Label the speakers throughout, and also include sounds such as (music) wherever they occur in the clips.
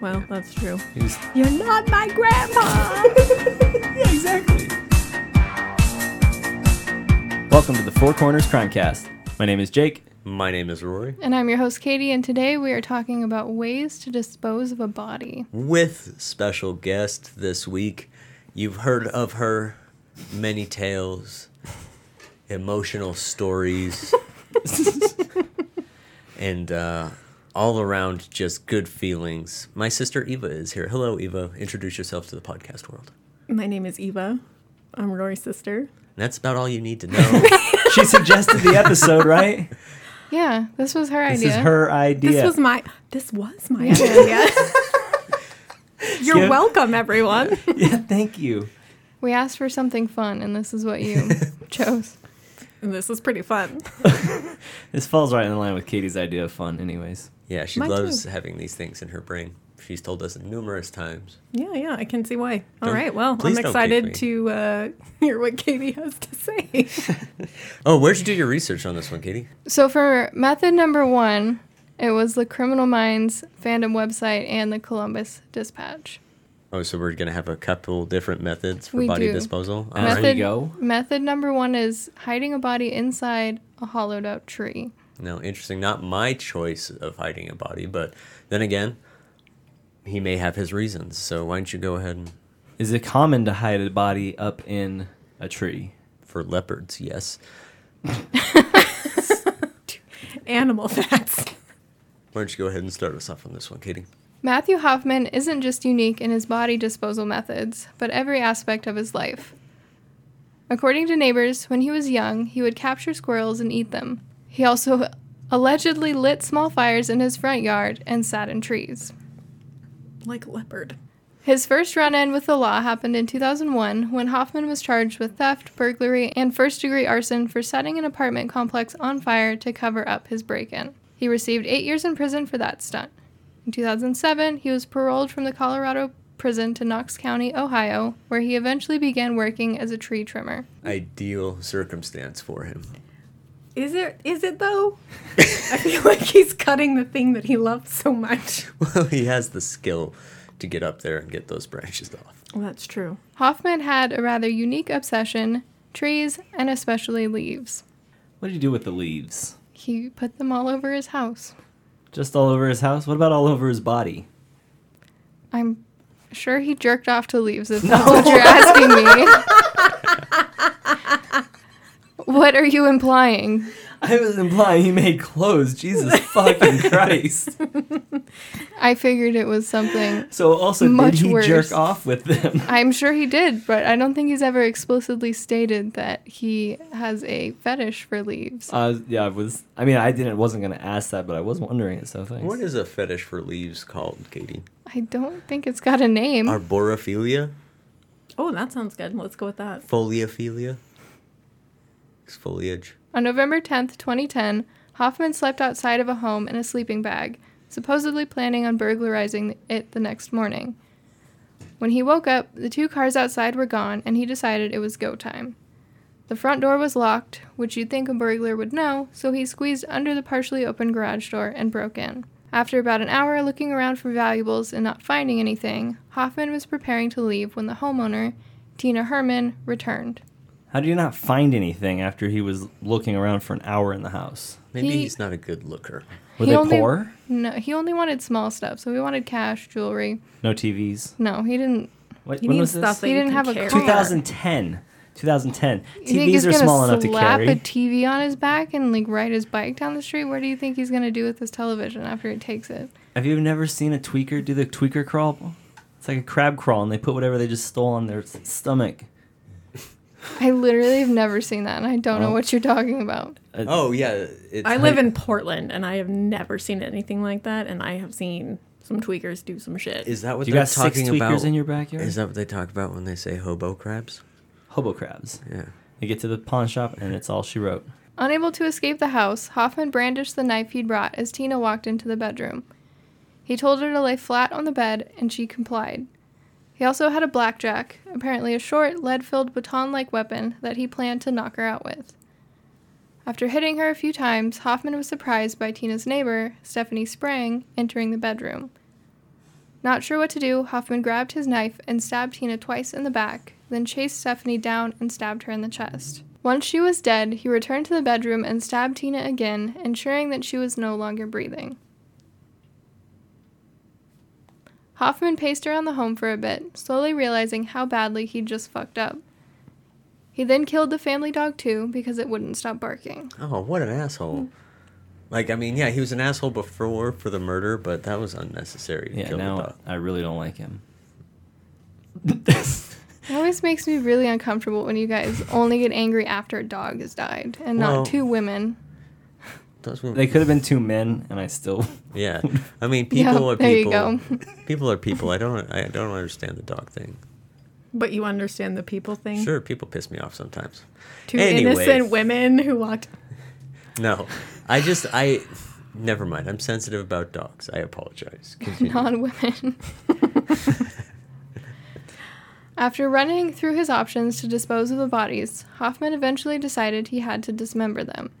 Speaker 1: Well, that's true.
Speaker 2: He was,
Speaker 1: You're not my grandpa. (laughs)
Speaker 2: yeah, exactly. Welcome to the Four Corners Crimecast. My name is Jake.
Speaker 3: My name is Rory.
Speaker 4: And I'm your host, Katie, and today we are talking about ways to dispose of a body.
Speaker 3: With special guest this week. You've heard of her many tales, (laughs) emotional stories, (laughs) and uh, all around just good feelings. My sister Eva is here. Hello, Eva. Introduce yourself to the podcast world.
Speaker 1: my name is Eva. I'm Rory's sister.
Speaker 3: And that's about all you need to (laughs) know.
Speaker 2: She suggested the episode, right?
Speaker 4: Yeah, this was her
Speaker 2: This
Speaker 4: idea.
Speaker 2: is her idea.
Speaker 1: This was my. This was my idea. (laughs) You're
Speaker 2: Yeah.
Speaker 1: welcome, everyone. (laughs)
Speaker 2: yeah, thank you.
Speaker 4: We asked for something fun, and this is what you chose.
Speaker 1: And this is pretty fun.
Speaker 2: This falls right in line with Katie's idea of fun, anyways.
Speaker 3: Yeah, she
Speaker 1: Mine
Speaker 3: loves
Speaker 1: too.
Speaker 3: having these things in her brain. She's told us numerous times.
Speaker 1: Yeah, yeah, I can see why. All
Speaker 3: Don't-
Speaker 1: right, well, I'm
Speaker 3: don't kick me.
Speaker 1: excited to uh, (laughs) hear what Katie has to say. (laughs)
Speaker 3: Oh, where'd you do your research on this one, Katie?
Speaker 4: So, for method number one, it was the Criminal Minds fandom website and the Columbus Dispatch.
Speaker 3: Oh, so we're gonna have a couple different methods for
Speaker 4: We
Speaker 3: body
Speaker 4: do.
Speaker 3: disposal. All
Speaker 2: Method-
Speaker 3: right.
Speaker 2: There you go.
Speaker 4: Method number one is hiding a body inside a hollowed out tree.
Speaker 3: Now, interesting. Not my choice of hiding a body, but then again, he may have his reasons. So why don't you go ahead and
Speaker 2: Is it common to hide a body up in a tree?
Speaker 3: for leopards? Yes. (laughs)
Speaker 1: Animal facts.
Speaker 3: Why don't you go ahead and start us off on this one, Katie?
Speaker 4: Matthew Hoffman isn't just unique in his body disposal methods, but every aspect of his life. According to neighbors, when he was young, he would capture squirrels and eat them. He also allegedly lit small fires in his front yard and sat in trees.
Speaker 1: Like a leopard.
Speaker 4: His first run in with the law happened in 2001 when Hoffman was charged with theft, burglary, and first degree arson for setting an apartment complex on fire to cover up his break in. He received eight years in prison for that stunt. In 2007, he was paroled from the Colorado prison to Knox County, Ohio, where he eventually began working as a tree trimmer.
Speaker 3: Ideal circumstance for him.
Speaker 1: Is it? Is it though? I feel (laughs) like he's cutting the thing that he loves so much. (laughs)
Speaker 3: Well, he has the skill to get up there and get those branches off.
Speaker 1: Well, that's true.
Speaker 4: Hoffman had a rather unique obsession trees and especially leaves.
Speaker 2: What did you do with the leaves?
Speaker 4: He put them all over his house.
Speaker 2: Just all over his house? What about all over his body?
Speaker 4: I'm sure he jerked off to leaves if (laughs) that's what you're asking me. What are you implying? (laughs)
Speaker 2: I was implying he made clothes. Jesus (laughs) fucking Christ.
Speaker 4: I figured it was something.
Speaker 2: So also,
Speaker 4: Much
Speaker 2: did he
Speaker 4: worse.
Speaker 2: jerk off with them? (laughs)
Speaker 4: I'm sure he did, but I don't think he's ever explicitly stated that he has a fetish for leaves.
Speaker 2: Uh, yeah, I was. I mean, I didn't. Wasn't gonna ask that, but I was wondering it. So thanks.
Speaker 3: What is a fetish for leaves called, Katie?
Speaker 4: I don't think it's got a name.
Speaker 3: Arborophilia?
Speaker 1: Oh, that sounds good. Let's go with that.
Speaker 3: Foliophilia? Foliage.
Speaker 4: On November 10th, 2010, Hoffman slept outside of a home in a sleeping bag, supposedly planning on burglarizing it the next morning. When he woke up, the two cars outside were gone, and he decided it was go time. The front door was locked, which you'd think a burglar would know, so he squeezed under the partially open garage door and broke in. After about an hour looking around for valuables and not finding anything, Hoffman was preparing to leave when the homeowner, Tina Herrmann, returned.
Speaker 2: How do you not find anything after he was looking around for an hour in the house?
Speaker 3: Maybe
Speaker 4: He-
Speaker 3: he's not a good looker.
Speaker 2: Were
Speaker 4: He
Speaker 2: they
Speaker 4: only-
Speaker 2: poor?
Speaker 4: No, he only wanted small stuff. So he wanted cash, jewelry.
Speaker 2: No TVs.
Speaker 4: No, he didn't.
Speaker 2: What,
Speaker 1: He
Speaker 2: when
Speaker 1: needs
Speaker 2: was
Speaker 1: stuff
Speaker 2: this?
Speaker 4: He
Speaker 1: you
Speaker 4: didn't
Speaker 1: can
Speaker 4: have a
Speaker 1: carry.
Speaker 4: car.
Speaker 2: 2010. 2010.
Speaker 4: You think he's
Speaker 2: TVs are
Speaker 4: gonna
Speaker 2: small enough to
Speaker 4: slap
Speaker 2: carry.
Speaker 4: a TV on his back and like ride his bike down the street? What do you think he's gonna do with this television after he takes it?
Speaker 2: Have you never seen a tweaker do the tweaker crawl? It's like a crab crawl, and they put whatever they just stole on their s- stomach.
Speaker 4: I literally have never seen that, and I don't know what you're talking about.
Speaker 2: Uh,
Speaker 3: Oh, yeah. It's
Speaker 1: I live in Portland, and I have never seen anything like that. And I have seen some tweakers do some shit.
Speaker 3: Is that what
Speaker 2: you
Speaker 3: they're
Speaker 2: got six
Speaker 3: talking
Speaker 2: tweakers
Speaker 3: about?
Speaker 2: in your backyard?
Speaker 3: Is that what they talk about when they say hobo crabs?
Speaker 2: Hobo crabs.
Speaker 3: Yeah.
Speaker 2: You get to the pawn shop, and it's all she wrote.
Speaker 4: Unable to escape the house, Hoffman brandished the knife he'd brought as Tina walked into the bedroom. He told her to lay flat on the bed, and she complied. He also had a blackjack, apparently a short, lead filled baton like weapon that he planned to knock her out with. After hitting her a few times, Hoffman was surprised by Tina's neighbor, Stephanie Sprang, entering the bedroom. Not sure what to do, Hoffman grabbed his knife and stabbed Tina twice in the back, then chased Stephanie down and stabbed her in the chest. Once she was dead, he returned to the bedroom and stabbed Tina again, ensuring that she was no longer breathing. Hoffman paced around the home for a bit, slowly realizing how badly he'd just fucked up. He then killed the family dog too because it wouldn't stop barking.
Speaker 3: Oh, what an asshole! Like, I mean, yeah, he was an asshole before for the murder, but that was unnecessary. To
Speaker 2: Yeah,
Speaker 3: kill the
Speaker 2: now
Speaker 3: dog.
Speaker 2: I really don't like him. (laughs)
Speaker 4: It always makes me really uncomfortable when you guys only get angry after a dog has died and
Speaker 3: Well-
Speaker 4: not two women.
Speaker 3: Those were-
Speaker 2: They could have been two men, and I still. (laughs)
Speaker 3: yeah, I mean, (laughs)
Speaker 4: Yeah,
Speaker 3: people are
Speaker 4: there you
Speaker 3: people.
Speaker 4: go. (laughs)
Speaker 3: people are people. I don't. I don't understand the dog thing.
Speaker 1: But you understand the people thing?
Speaker 3: Sure, people piss me off sometimes.
Speaker 1: Two
Speaker 3: Anyway.
Speaker 1: innocent women who walked.
Speaker 3: No, I just I. Never mind. I'm sensitive about dogs. I apologize. Continue.
Speaker 4: non women. After running through his options to dispose of the bodies, Hoffman eventually decided he had to dismember them.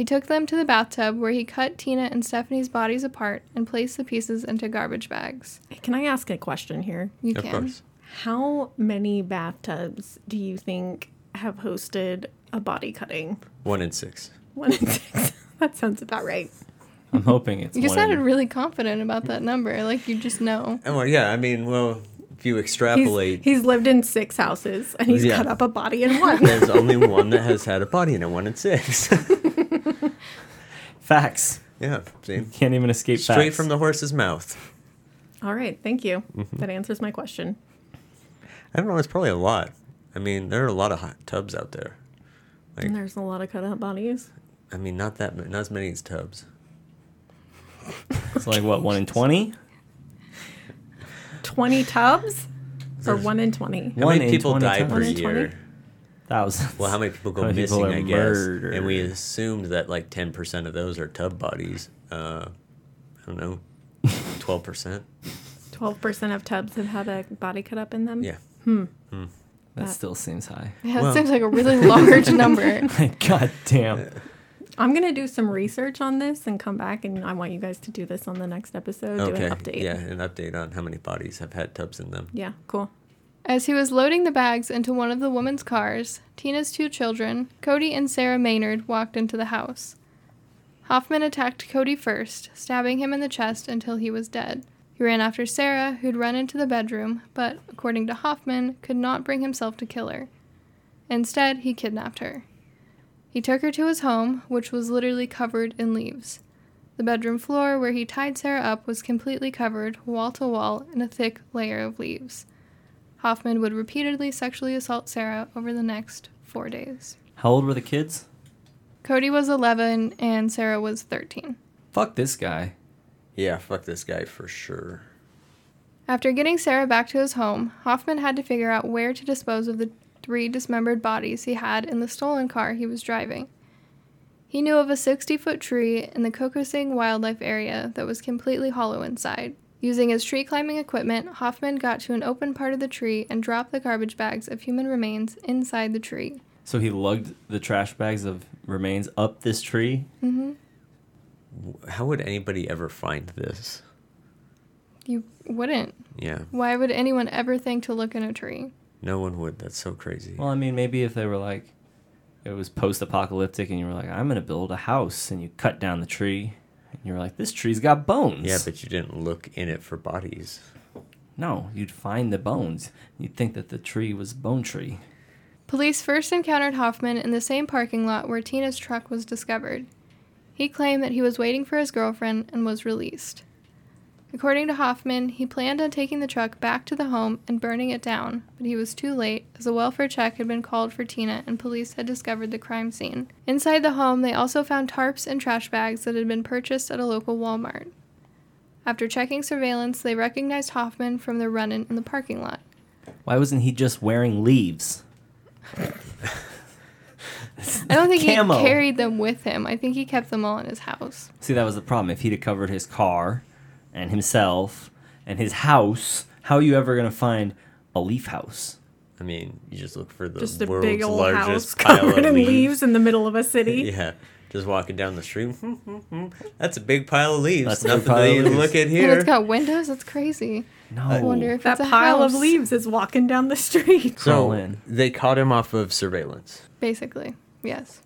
Speaker 4: He took them to the bathtub where he cut Tina and Stephanie's bodies apart and placed the pieces into garbage bags.
Speaker 1: Can I ask a question here?
Speaker 4: You
Speaker 3: of
Speaker 4: can.
Speaker 3: course.
Speaker 1: How many bathtubs do you think have hosted a body cutting?
Speaker 3: One in six.
Speaker 1: One in six. (laughs) that sounds about right.
Speaker 2: I'm hoping it's.
Speaker 4: You
Speaker 2: one
Speaker 4: sounded
Speaker 2: in-
Speaker 4: really confident about that number, like you just know.
Speaker 3: Oh well, yeah. I mean, well, if you
Speaker 1: He's,
Speaker 3: extrapolate,
Speaker 1: he's lived in six houses and he's
Speaker 3: Yeah.
Speaker 1: cut up a body in (laughs) one.
Speaker 3: there's only one that has had a body in it. One in six. (laughs)
Speaker 2: facts.
Speaker 3: yeah. See,
Speaker 2: Can't even escape
Speaker 3: straight
Speaker 2: facts.
Speaker 3: from the horse's mouth.
Speaker 1: All right, thank you.
Speaker 3: Mm-hmm.
Speaker 1: That answers my question.
Speaker 3: I don't know. It's probably a lot. I mean, there are a lot of hot tubs out there. Like,
Speaker 1: And there's a lot of cut up bodies.
Speaker 3: I mean, not that, not as many as tubs.
Speaker 2: It's like what one in twenty.
Speaker 1: 20 tubs? Or
Speaker 3: There's-
Speaker 1: one in 20?
Speaker 3: How
Speaker 2: One
Speaker 3: many
Speaker 2: in
Speaker 3: people
Speaker 2: 20
Speaker 3: die
Speaker 2: tubs.
Speaker 3: per
Speaker 1: One in 20?
Speaker 3: year?
Speaker 2: Thousands.
Speaker 3: Well, how many people go
Speaker 2: many
Speaker 3: missing?
Speaker 2: are
Speaker 3: I guess,
Speaker 2: murdered?
Speaker 3: and we assumed that like ten percent of those are tub bodies. Uh, I don't know, (laughs) twelve percent.
Speaker 1: 12% of tubs have had a body cut up in them?
Speaker 3: Yeah. Hmm.
Speaker 2: That still seems high.
Speaker 4: Yeah, that
Speaker 3: Well-
Speaker 4: seems like a really large (laughs) number.
Speaker 2: God damn.
Speaker 1: I'm going to do some research on this and come back, and I want you guys to do this on the next episode. Do
Speaker 3: Okay.
Speaker 1: an update.
Speaker 3: Yeah, an update on how many bodies have had tubs in them.
Speaker 1: Yeah, cool.
Speaker 4: As he was loading the bags into one of the woman's cars, Tina's two children, Cody and Sarah Maynard, walked into the house. Hoffman attacked Cody first, stabbing him in the chest until he was dead. He ran after Sarah, who'd run into the bedroom, but, according to Hoffman, could not bring himself to kill her. Instead, he kidnapped her. He took her to his home, which was literally covered in leaves. The bedroom floor where he tied Sarah up was completely covered, wall to wall, in a thick layer of leaves. Hoffman would repeatedly sexually assault Sarah over the next four days.
Speaker 2: How old were the kids?
Speaker 4: Cody was 11 and Sarah was 13.
Speaker 2: Fuck this guy.
Speaker 3: Yeah, fuck this guy for sure.
Speaker 4: After getting Sarah back to his home, Hoffman had to figure out where to dispose of the three dismembered bodies he had in the stolen car he was driving. He knew of a 60 foot tree in the Kokosing Wildlife Area that was completely hollow inside. Using his tree climbing equipment, Hoffman got to an open part of the tree and dropped the garbage bags of human remains inside the tree.
Speaker 2: So he lugged the trash bags of remains up this tree.
Speaker 4: Mm-hmm.
Speaker 3: How would anybody ever find this?
Speaker 4: You wouldn't.
Speaker 3: Yeah,
Speaker 4: Why would anyone ever think to look in a tree?
Speaker 3: no one would. That's so crazy.
Speaker 2: Well, I mean, maybe if they were like, it was post-apocalyptic, and you were like, I'm gonna build a house, and you cut down the tree, and you were like, this tree's got bones.
Speaker 3: yeah, but you didn't look in it for bodies.
Speaker 2: no, you'd find the bones. You'd think that the tree was bone tree.
Speaker 4: Police first encountered Hoffman in the same parking lot where Tina's truck was discovered. He claimed that he was waiting for his girlfriend and was released. According to Hoffman, he planned on taking the truck back to the home and burning it down, but he was too late as a welfare check had been called for Tina and police had discovered the crime scene. Inside the home, they also found tarps and trash bags that had been purchased at a local Walmart. After checking surveillance, they recognized Hoffman from the run in in the parking lot.
Speaker 2: Why wasn't he just wearing leaves?
Speaker 4: I don't think
Speaker 2: Camo.
Speaker 4: he carried them with him. I think he kept them all in his house.
Speaker 2: See, that was the problem. If he'd have covered his car and himself and his house, how are you ever gonna find a leaf house?
Speaker 3: I mean, you just look for the
Speaker 1: Just a
Speaker 3: world's
Speaker 1: big old
Speaker 3: largest
Speaker 1: house
Speaker 3: pile
Speaker 1: covered
Speaker 3: of
Speaker 1: in
Speaker 3: leaves.
Speaker 1: leaves in the middle of a city. (laughs)
Speaker 3: Yeah, Just walking down the street. Hmm, hmm, hmm. That's a big pile of leaves.
Speaker 2: That's a big
Speaker 3: Nothing
Speaker 2: pile
Speaker 3: to
Speaker 2: of
Speaker 3: even
Speaker 2: leaves.
Speaker 3: look at
Speaker 4: And
Speaker 3: here.
Speaker 4: it's got windows. That's crazy.
Speaker 2: No.
Speaker 4: I wonder if
Speaker 1: That
Speaker 4: it's a
Speaker 1: pile of leaves is walking down the street.
Speaker 2: Crawl
Speaker 3: so
Speaker 2: in.
Speaker 3: they caught him off of surveillance.
Speaker 4: Basically, yes.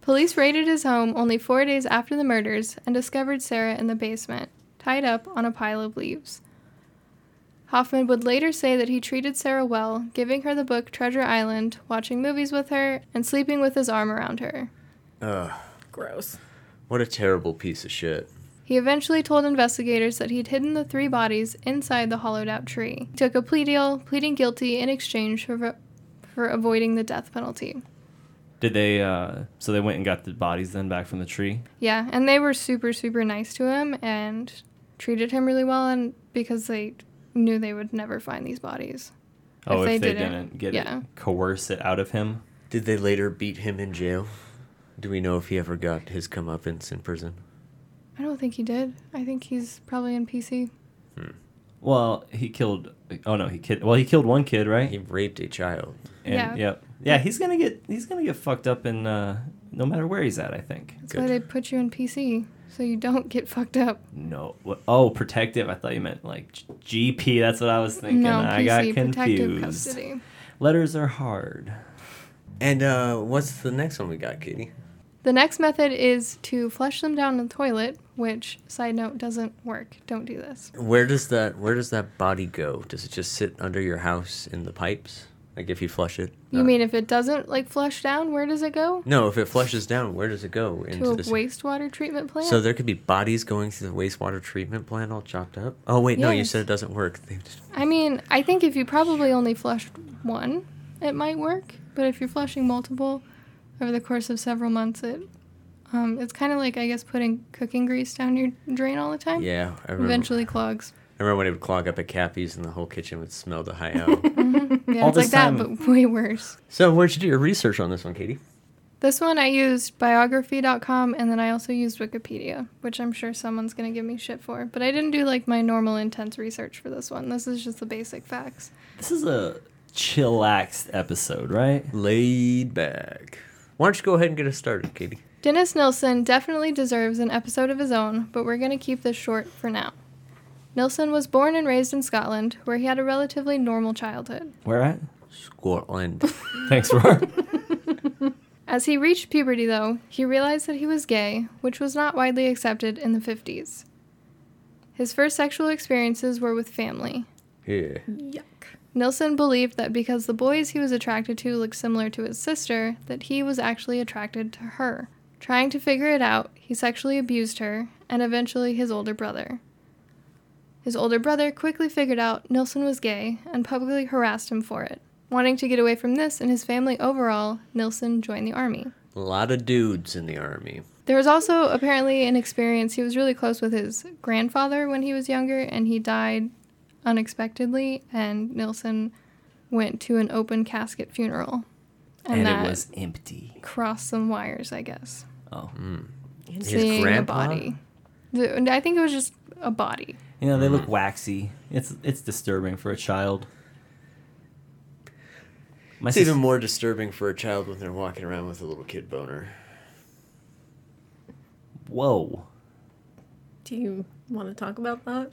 Speaker 4: Police raided his home only four days after the murders and discovered Sarah in the basement, tied up on a pile of leaves. Hoffman would later say that he treated Sarah well, giving her the book Treasure Island, watching movies with her, and sleeping with his arm around her.
Speaker 3: Ugh,
Speaker 1: Gross.
Speaker 3: what a terrible piece of shit.
Speaker 4: He eventually told investigators that he'd hidden the three bodies inside the hollowed out tree. He took a plea deal, pleading guilty in exchange for, for avoiding the death penalty.
Speaker 2: Did they? uh So they went and got the bodies then back from the tree.
Speaker 4: Yeah, and they were super, super nice to him and treated him really well, and because they knew they would never find these bodies.
Speaker 2: Oh,
Speaker 4: If
Speaker 2: if,
Speaker 4: they
Speaker 2: they,
Speaker 4: didn't,
Speaker 2: didn't, get
Speaker 4: yeah.
Speaker 2: it, coerce it out of him.
Speaker 3: Did they later beat him in jail? Do we know if he ever got his comeuppance in prison?
Speaker 4: I don't think he did. I think he's probably in PC.
Speaker 2: Well, he killed. Oh no, he killed. Well, he killed one kid, right?
Speaker 3: He raped a child.
Speaker 2: And,
Speaker 4: Yeah.
Speaker 2: Yep. Yeah, he's gonna get. He's gonna get fucked up in. Uh, no matter where he's at, I think.
Speaker 4: That's
Speaker 3: Good.
Speaker 4: why they put you in PC so you don't get fucked up.
Speaker 2: No. What, oh, protective. I thought you meant like G- GP. That's what I was thinking.
Speaker 4: no,
Speaker 2: I
Speaker 4: PC,
Speaker 2: got
Speaker 4: protective
Speaker 2: confused.
Speaker 4: custody.
Speaker 2: Letters are hard.
Speaker 3: And uh, what's the next one we got, Katie?
Speaker 4: The next method is to flush them down the toilet, which, side note, doesn't work. Don't do this.
Speaker 3: Where does that Where does that body go? Does it just sit under your house in the pipes? Like if you flush it?
Speaker 4: You
Speaker 3: No.
Speaker 4: mean if it doesn't like flush down, where does it go?
Speaker 3: No, if it flushes down, where does it go?
Speaker 4: To a
Speaker 3: this-
Speaker 4: wastewater treatment plant?
Speaker 3: So there could be bodies going through the wastewater treatment plant all chopped up. Oh wait, no, you said it doesn't work.
Speaker 4: I mean, I think if you probably only flushed one, it might work. But if you're flushing multiple over the course of several months, it um, it's kind of like I guess putting cooking grease down your drain all the time.
Speaker 3: Yeah, I remember.
Speaker 4: Eventually clogs.
Speaker 3: I remember when it would clog up at Cappy's and the whole kitchen would smell the high (laughs) out. Mm-hmm.
Speaker 4: Yeah,
Speaker 2: All
Speaker 4: it's like
Speaker 2: this
Speaker 4: that, but way worse.
Speaker 3: so where'd you do your research on this one, Katie?
Speaker 4: This one I used biography.com and then I also used Wikipedia, which I'm sure someone's going to give me shit for. But I didn't do like my normal intense research for this one. This is just the basic facts.
Speaker 2: This is a chillaxed episode, right?
Speaker 3: Laid back. Why don't you go ahead and get us started, Katie?
Speaker 4: Dennis Nilsen definitely deserves an episode of his own, but we're going to keep this short for now. Nilsen was born and raised in Scotland, where he had a relatively normal childhood.
Speaker 2: Where at?
Speaker 3: Scotland. (laughs)
Speaker 2: Thanks, Roar. (laughs)
Speaker 4: As he reached puberty, though, he realized that he was gay, which was not widely accepted in the 50s. His first sexual experiences were with family.
Speaker 3: yeah.
Speaker 1: Yuck.
Speaker 4: Nilsen believed that because the boys he was attracted to looked similar to his sister, that he was actually attracted to her. Trying to figure it out, he sexually abused her, and eventually his older brother. His older brother quickly figured out Nilsen was gay and publicly harassed him for it. Wanting to get away from this and his family overall, Nilsen joined the army.
Speaker 3: A lot of dudes in the army.
Speaker 4: There was also apparently an experience. He was really close with his grandfather when he was younger, and he died unexpectedly. And Nilsen went to an open casket funeral, and,
Speaker 2: and
Speaker 4: that
Speaker 2: it was empty.
Speaker 4: crossed some wires, I guess.
Speaker 2: Oh. mm.
Speaker 3: His
Speaker 4: Seeing a body. The- I think it was just a body.
Speaker 2: You know, they
Speaker 3: Mm.
Speaker 2: look waxy. It's it's disturbing for a child. My
Speaker 3: It's
Speaker 2: sis-
Speaker 3: even more disturbing for a child when they're walking around with a little kid boner.
Speaker 2: Whoa.
Speaker 1: Do you want to talk about that?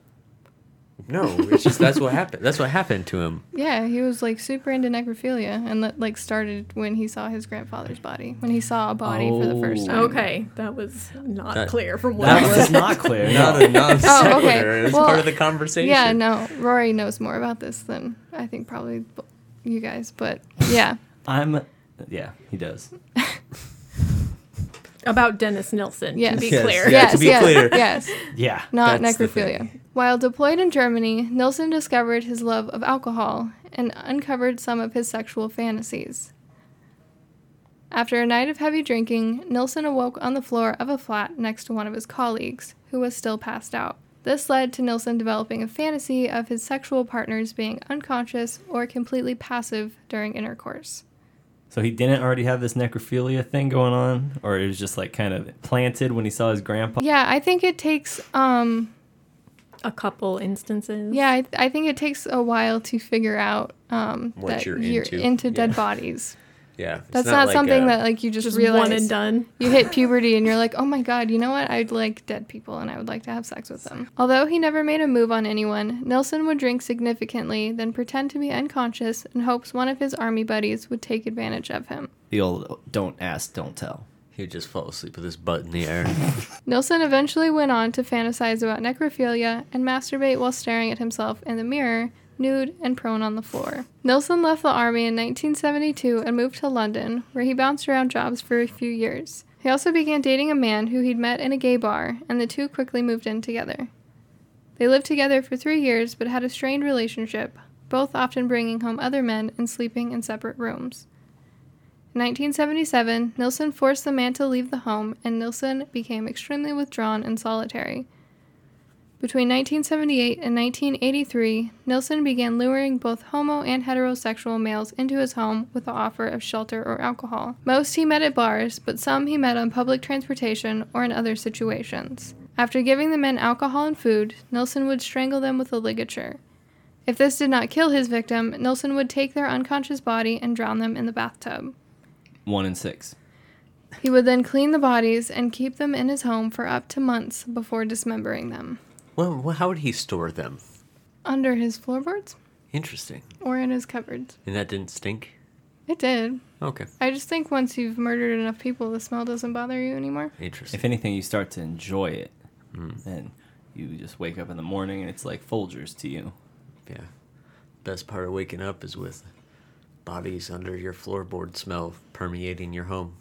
Speaker 3: No, it's just that's what happened. That's what happened to him.
Speaker 4: Yeah, he was like super into necrophilia, and that like started when he saw his grandfather's body. When he saw a body for the first
Speaker 2: Oh.
Speaker 4: time.
Speaker 1: Okay, that was not
Speaker 3: That-
Speaker 1: clear from what
Speaker 2: That
Speaker 1: I
Speaker 2: was
Speaker 1: was. (laughs)
Speaker 2: not clear. (laughs)
Speaker 3: Not
Speaker 2: no.
Speaker 3: a non (laughs)
Speaker 4: Oh, okay.
Speaker 3: It's
Speaker 4: Well,
Speaker 3: part of the conversation.
Speaker 4: Yeah, no, Rory knows more about this than I think probably you guys, but yeah.
Speaker 2: I'm. Yeah, he does.
Speaker 1: About Dennis Nilsen,
Speaker 4: Yes.
Speaker 1: to be
Speaker 3: Yes,
Speaker 1: clear.
Speaker 3: yeah.
Speaker 4: yes,
Speaker 3: to be
Speaker 4: yes,
Speaker 3: clear.
Speaker 4: yes,
Speaker 2: Yeah.
Speaker 4: not necrophilia. While deployed in Germany, Nilsen discovered his love of alcohol and uncovered some of his sexual fantasies. After a night of heavy drinking, Nilsen awoke on the floor of a flat next to one of his colleagues, who was still passed out. This led to Nilsen developing a fantasy of his sexual partners being unconscious or completely passive during intercourse.
Speaker 2: So he didn't already have this necrophilia thing going on, or it was just like kind of planted when he saw his grandpa.
Speaker 4: Yeah, I think it takes um
Speaker 1: A couple instances.
Speaker 4: yeah, I, I think it takes a while to figure out um
Speaker 3: What
Speaker 4: that
Speaker 3: you're
Speaker 4: you're
Speaker 3: into.
Speaker 4: into dead
Speaker 3: Yeah. (laughs)
Speaker 4: bodies.
Speaker 3: Yeah. it's
Speaker 4: That's not,
Speaker 3: like,
Speaker 4: something
Speaker 3: uh,
Speaker 4: that like you just,
Speaker 1: Just
Speaker 4: realize.
Speaker 1: one and done.
Speaker 4: You hit puberty and you're like, oh my god, you know what? I'd like dead people and I would like to have sex with them. Although he never made a move on anyone, Nilsen would drink significantly, then pretend to be unconscious in hopes one of his army buddies would take advantage of him.
Speaker 2: The old don't ask, don't tell.
Speaker 3: He'd just fall asleep with his butt in the air. (laughs)
Speaker 4: Nilsen eventually went on to fantasize about necrophilia and masturbate while staring at himself in the mirror, nude and prone on the floor. Nilsen left the army in 1972 and moved to London, where he bounced around jobs for a few years. He also began dating a man who he'd met in a gay bar, and the two quickly moved in together. They lived together for three years but had a strained relationship, both often bringing home other men and sleeping in separate rooms. In 1977, Nilsen forced the man to leave the home, and Nilsen became extremely withdrawn and solitary. Between 1978 and 1983, Nilsen began luring both homo and heterosexual males into his home with the offer of shelter or alcohol. Most he met at bars, but some he met on public transportation or in other situations. After giving the men alcohol and food, Nilsen would strangle them with a ligature. If this did not kill his victim, Nilsen would take their unconscious body and drown them in the bathtub.
Speaker 2: One in six.
Speaker 4: He would then clean the bodies and keep them in his home for up to months before dismembering them.
Speaker 3: well, how would he store them?
Speaker 4: Under his floorboards
Speaker 3: Interesting.
Speaker 4: or in his cupboards.
Speaker 3: And that didn't stink?
Speaker 4: It did.
Speaker 3: Okay.
Speaker 4: I just think once you've murdered enough people, the smell doesn't bother you anymore.
Speaker 3: Interesting.
Speaker 2: If anything, you start to enjoy it, hmm. and you just wake up in the morning and it's like Folgers to you.
Speaker 3: yeah. Best part of waking up is with bodies under your floorboard smell permeating your home.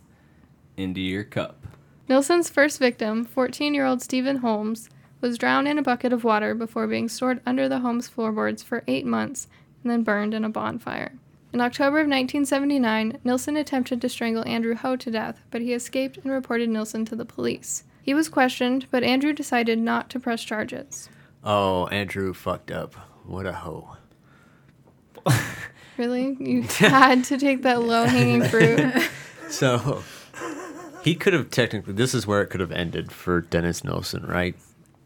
Speaker 2: Into your cup.
Speaker 4: Nilsen's first victim, 14 year old Stephen Holmes, was drowned in a bucket of water before being stored under the home's floorboards for eight months and then burned in a bonfire. In October of 1979, Nilsen attempted to strangle Andrew Ho to death, but he escaped and reported Nilsen to the police. He was questioned, but Andrew decided not to press charges.
Speaker 3: Oh, Andrew fucked up. What a hoe. (laughs)
Speaker 4: Really? (laughs) You had to take that low hanging fruit? (laughs)
Speaker 3: So he could have technically this is where it could have ended for Dennis Nelson, right?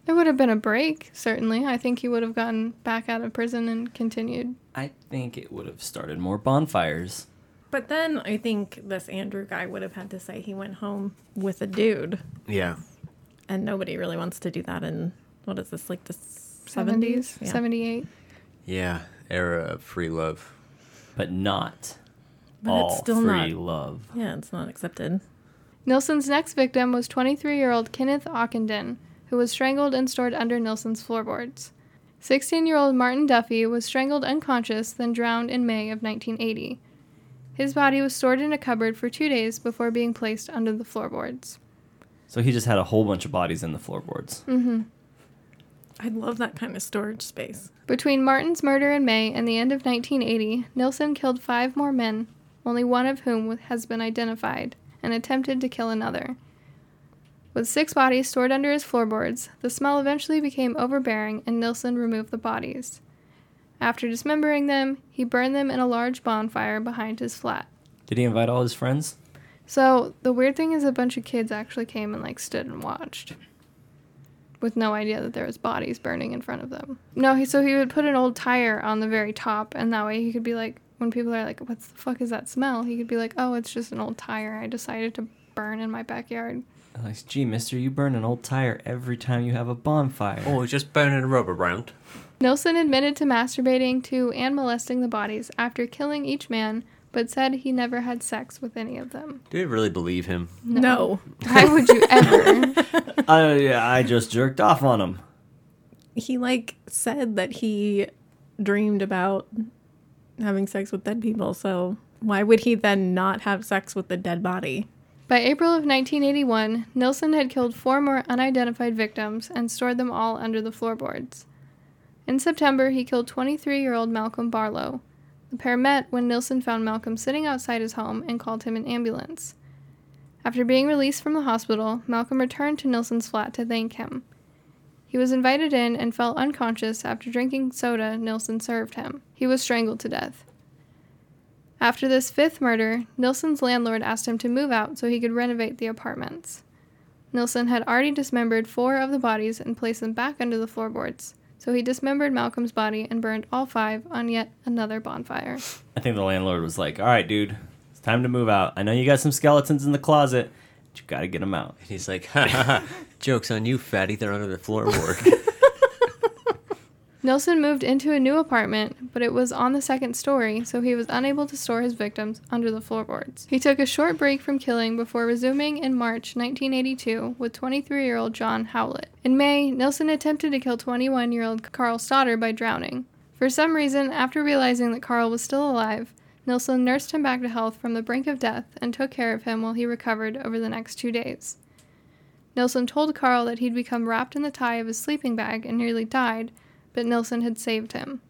Speaker 4: There would have been a break, certainly. I think he would have gotten back out of prison and continued.
Speaker 2: I think it would have started more bonfires.
Speaker 1: But then I think this Andrew guy would have had to say he went home with a dude,
Speaker 3: Yeah.
Speaker 1: and nobody really wants to do that in what is this like the
Speaker 4: 70s,
Speaker 1: seventies? Yeah.
Speaker 4: 78.
Speaker 3: Yeah. Era of free love.
Speaker 2: But not
Speaker 1: But
Speaker 2: all
Speaker 1: it's still
Speaker 2: free
Speaker 1: not.
Speaker 2: love.
Speaker 1: Yeah, it's not accepted.
Speaker 4: Nilsen's next victim was 23 year old Kenneth Ockenden, who was strangled and stored under Nilsen's floorboards. 16 year old Martin Duffey was strangled unconscious, then drowned in May of 1980. His body was stored in a cupboard for two days before being placed under the floorboards.
Speaker 2: So he just had a whole bunch of bodies in the floorboards. Mm-hmm.
Speaker 1: I'd love that kind of storage space.
Speaker 4: Between Martin's murder in May and the end of 1980, Nilsen killed five more men, only one of whom has been identified, and attempted to kill another. With six bodies stored under his floorboards, the smell eventually became overbearing and Nilsen removed the bodies. After dismembering them, he burned them in a large bonfire behind his flat.
Speaker 2: Did he invite all his friends?
Speaker 4: So the weird thing is a bunch of kids actually came and like stood and watched. With no idea that there was bodies burning in front of them. No, he so he would put an old tire on the very top and that way he could be like when people are like, What the fuck is that smell? He could be like, Oh, it's just an old tire I decided to burn in my backyard.
Speaker 2: Like, gee, mister, you burn an old tire every time you have a bonfire.
Speaker 3: Oh, just burning a rubber round.
Speaker 4: Nilsen admitted to masturbating to and molesting the bodies after killing each man, but said he never had sex with any of them.
Speaker 3: Do you really believe him?
Speaker 1: No.
Speaker 4: Why would you ever? (laughs)
Speaker 2: Uh, yeah, I just jerked off on him.
Speaker 1: He like said that he dreamed about having sex with dead people, so why would he then not have sex with the dead body?
Speaker 4: By April of 1981, Nilsen had killed four more unidentified victims and stored them all under the floorboards. In September, he killed 23 year old Malcolm Barlow. The pair met when Nilsen found Malcolm sitting outside his home and called him an ambulance. After being released from the hospital, Malcolm returned to Nilsen's flat to thank him. He was invited in and fell unconscious after drinking soda Nilsen served him. He was strangled to death. After this fifth murder, Nilsen's landlord asked him to move out so he could renovate the apartments. Nilsen had already dismembered four of the bodies and placed them back under the floorboards, so he dismembered Malcolm's body and burned all five on yet another bonfire.
Speaker 2: I think the landlord was like, all right, dude, it's time to move out. I know you got some skeletons in the closet, but you got to get them out.
Speaker 3: And he's like, (laughs) ha ha ha, joke's on you, fatty. They're under the floorboard. (laughs) (laughs)
Speaker 4: Nelson moved into a new apartment, but it was on the second story, so he was unable to store his victims under the floorboards. He took a short break from killing before resuming in March 1982 with 23 year old John Howlett. In May, Nilsen attempted to kill 21 year old Carl Stottor by drowning. For some reason, after realizing that Carl was still alive, Nilsen nursed him back to health from the brink of death and took care of him while he recovered over the next two days. Nilsen told Carl that he'd become wrapped in the tie of his sleeping bag and nearly died, but Nilsen had saved him.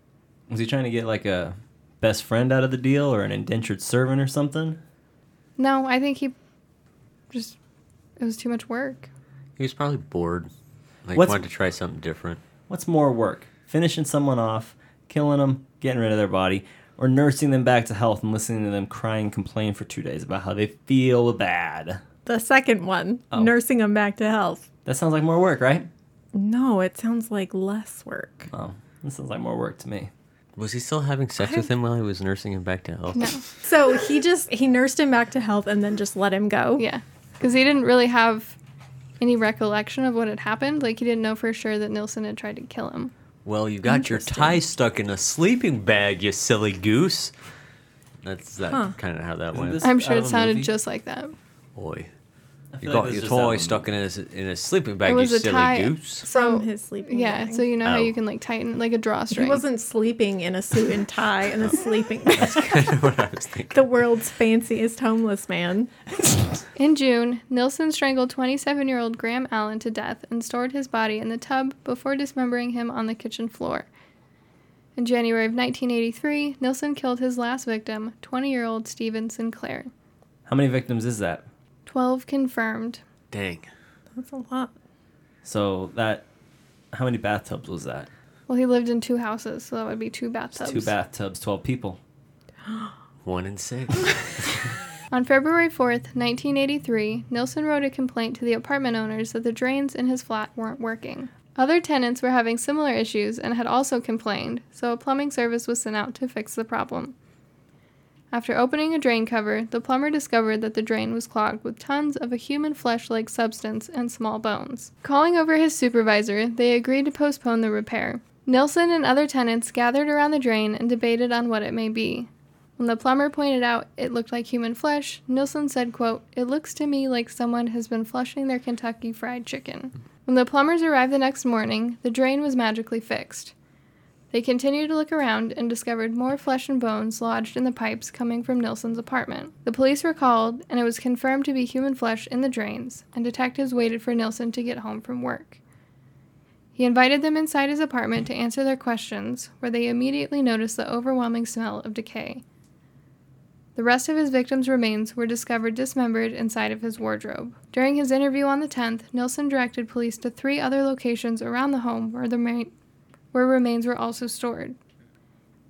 Speaker 2: Was he trying to get like a best friend out of the deal or an indentured servant or something?
Speaker 4: No, I think he just it was too much work.
Speaker 3: he was probably bored. Like,
Speaker 2: What's-
Speaker 3: wanted to try something different.
Speaker 2: What's more work? Finishing someone off, killing them, getting rid of their body, or nursing them back to health and listening to them cry and complain for two days about how they feel bad?
Speaker 1: The second one,
Speaker 2: Oh.
Speaker 1: nursing them back to health.
Speaker 2: That sounds like more work, right?
Speaker 1: No, it sounds like less work.
Speaker 2: Oh, that sounds like more work to me.
Speaker 3: Was he still having sex with him while he was nursing him back to health?
Speaker 4: No.
Speaker 1: So he just he nursed him back to health and then just let him go.
Speaker 4: Yeah. Because he didn't really have any recollection of what had happened. Like, he didn't know for sure that Nilsen had tried to kill him.
Speaker 3: Well, you got your tie stuck in a sleeping bag, you silly goose. That's that
Speaker 1: Huh.
Speaker 3: kind of how that
Speaker 2: Isn't
Speaker 3: went.
Speaker 2: this-
Speaker 4: I'm sure it sounded
Speaker 2: movie?
Speaker 4: just like that.
Speaker 3: Boy,
Speaker 2: I
Speaker 3: you
Speaker 2: feel
Speaker 3: got
Speaker 2: like
Speaker 3: your
Speaker 2: this is out of
Speaker 3: toy stuck in
Speaker 2: movie.
Speaker 3: a, in a sleeping bag,
Speaker 4: It
Speaker 3: you
Speaker 4: was a
Speaker 3: silly
Speaker 4: tie-
Speaker 3: goose.
Speaker 1: From his sleeping bag.
Speaker 4: Yeah,
Speaker 1: bag.
Speaker 4: so you know how
Speaker 3: Oh.
Speaker 4: you can, like, tighten, like, a drawstring.
Speaker 1: he wasn't sleeping in a suit and tie and a (laughs) sleeping (laughs) bag.
Speaker 3: what I was thinking.
Speaker 1: the world's fanciest homeless man. (laughs)
Speaker 4: In June, Nilsen strangled 27 year old Graham Allen to death and stored his body in the tub before dismembering him on the kitchen floor. In January of 1983, Nilsen killed his last victim, 20 year old Stephen Sinclair.
Speaker 2: How many victims is that?
Speaker 4: 12 confirmed.
Speaker 3: Dang.
Speaker 1: That's a lot.
Speaker 2: So that, how many bathtubs was that?
Speaker 4: Well, he lived in two houses, so that would be two bathtubs.
Speaker 2: Two bathtubs, twelve people. (gasps)
Speaker 3: One in six. (laughs)
Speaker 4: On February 4th, 1983, Nilsen wrote a complaint to the apartment owners that the drains in his flat weren't working. Other tenants were having similar issues and had also complained, so a plumbing service was sent out to fix the problem. After opening a drain cover, the plumber discovered that the drain was clogged with tons of a human flesh like substance and small bones. Calling over his supervisor, they agreed to postpone the repair. Nilsen and other tenants gathered around the drain and debated on what it may be. When the plumber pointed out it looked like human flesh, Nilsen said, quote, It looks to me like someone has been flushing their Kentucky fried chicken. When the plumbers arrived the next morning, the drain was magically fixed. They continued to look around and discovered more flesh and bones lodged in the pipes coming from Nilsen's apartment. The police were called, and it was confirmed to be human flesh in the drains, and detectives waited for Nilsen to get home from work. He invited them inside his apartment to answer their questions, where they immediately noticed the overwhelming smell of decay. The rest of his victims' remains were discovered dismembered inside of his wardrobe. During his interview on the 10th, Nilsen directed police to three other locations around the home where, the where remains were also stored.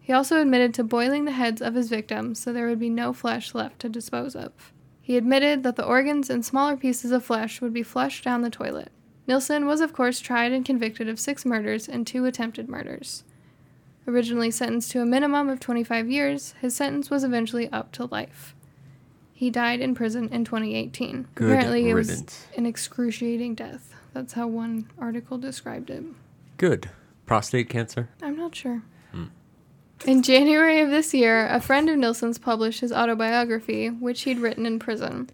Speaker 4: He also admitted to boiling the heads of his victims so there would be no flesh left to dispose of. He admitted that the organs and smaller pieces of flesh would be flushed down the toilet. Nilsen was, of course, tried and convicted of six murders and two attempted murders. Originally sentenced to a minimum of 25 years, his sentence was eventually up to life. He died in prison in 2018.
Speaker 3: Good
Speaker 4: Apparently, it was an excruciating death. That's how one article described it.
Speaker 3: Good. Prostate cancer.
Speaker 4: I'm not sure. In January of this year, a friend of Nilsen's published his autobiography, which he'd written in prison.